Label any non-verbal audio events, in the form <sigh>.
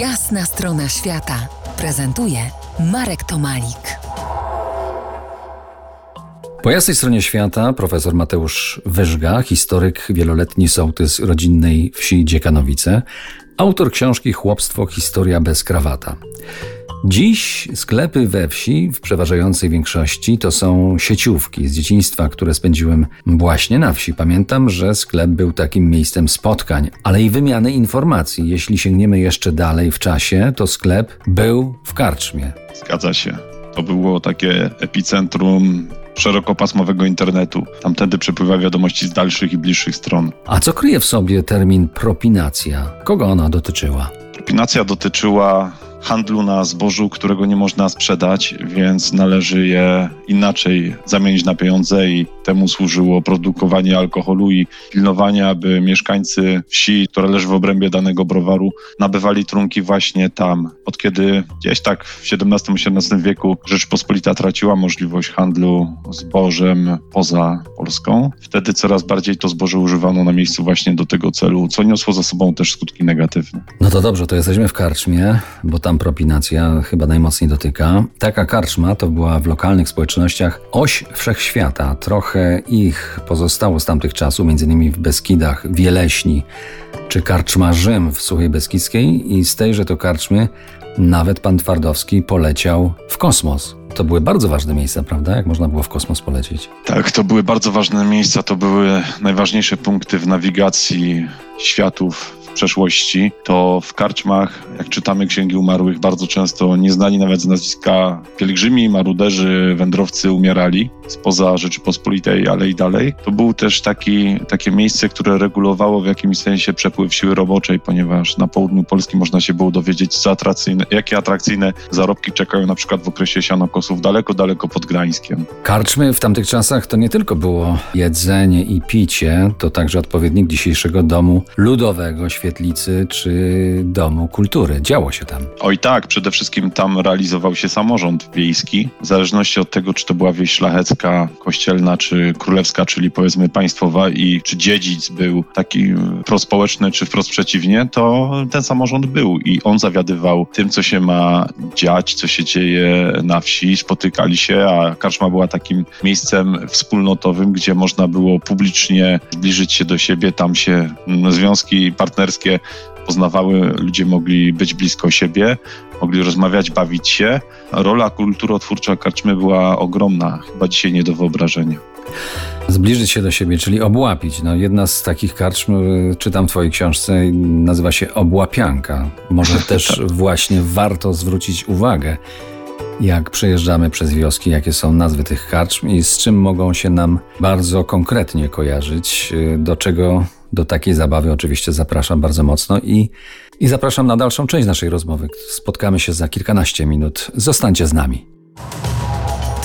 Jasna strona świata prezentuje Marek Tomalik. Po jasnej stronie świata profesor Mateusz Wyżga, historyk, wieloletni sołtys rodzinnej wsi Dziekanowice, autor książki Chłopstwo historia bez krawata. Dziś sklepy we wsi w przeważającej większości to są sieciówki z dzieciństwa, które spędziłem właśnie na wsi. Pamiętam, że sklep był takim miejscem spotkań, ale i wymiany informacji. Jeśli sięgniemy jeszcze dalej w czasie, to sklep był w karczmie. Zgadza się. To było takie epicentrum szerokopasmowego internetu. Tamtędy przepływa wiadomości z dalszych i bliższych stron. A co kryje w sobie termin propinacja? Kogo ona dotyczyła? Propinacja dotyczyła handlu na zbożu, którego nie można sprzedać, więc należy je inaczej zamienić na pieniądze i temu służyło produkowanie alkoholu i pilnowanie, aby mieszkańcy wsi, która leży w obrębie danego browaru, nabywali trunki właśnie tam. Od kiedy gdzieś tak w XVII-XVIII wieku Rzeczpospolita traciła możliwość handlu zbożem poza Polską, wtedy coraz bardziej to zboże używano na miejscu właśnie do tego celu, co niosło za sobą też skutki negatywne. No to dobrze, to jesteśmy w karczmie, bo tam propinacja chyba najmocniej dotyka. Taka karczma to była w lokalnych społecznościach oś wszechświata. Trochę ich pozostało z tamtych czasów, m.in. w Beskidach, Wieleśni czy karczma Rzym w Suchej Beskidzkiej i z tejże to karczmy nawet pan Twardowski poleciał w kosmos. To były bardzo ważne miejsca, prawda? Jak można było w kosmos polecieć? Tak, to były bardzo ważne miejsca, to były najważniejsze punkty w nawigacji światów przeszłości, to w karczmach, jak czytamy księgi umarłych, bardzo często nieznani nawet z nazwiska pielgrzymi, maruderzy, wędrowcy umierali spoza Rzeczypospolitej, ale i dalej. To było też taki, takie miejsce, które regulowało w jakimś sensie przepływ siły roboczej, ponieważ na południu Polski można się było dowiedzieć, co atrakcyjne, jakie atrakcyjne zarobki czekają na przykład w okresie sianokosów daleko, daleko pod Gdańskiem. Karczmy w tamtych czasach to nie tylko było jedzenie i picie, to także odpowiednik dzisiejszego domu ludowego, świetlicy czy domu kultury. Działo się tam. Oj tak, przede wszystkim tam realizował się samorząd wiejski, w zależności od tego, czy to była wieś szlachecka, kościelna czy królewska, czyli powiedzmy państwowa i czy dziedzic był taki prospołeczny, czy wprost przeciwnie, to ten samorząd był i on zawiadywał tym, co się ma dziać, co się dzieje na wsi. Spotykali się, a karczma była takim miejscem wspólnotowym, gdzie można było publicznie zbliżyć się do siebie. Tam się związki partnerskie poznawały, ludzie mogli być blisko siebie, mogli rozmawiać, bawić się. Rola kulturotwórcza karczmy była ogromna, chyba dzisiaj nie do wyobrażenia. Zbliżyć się do siebie, czyli obłapić. No, jedna z takich karczm, y, czytam w Twojej książce, nazywa się obłapianka. Może <laughs> też tak. właśnie warto zwrócić uwagę, jak przejeżdżamy przez wioski, jakie są nazwy tych karczm i z czym mogą się nam bardzo konkretnie kojarzyć, y, do czego do takiej zabawy oczywiście zapraszam bardzo mocno i, i zapraszam na dalszą część naszej rozmowy. Spotkamy się za kilkanaście minut. Zostańcie z nami.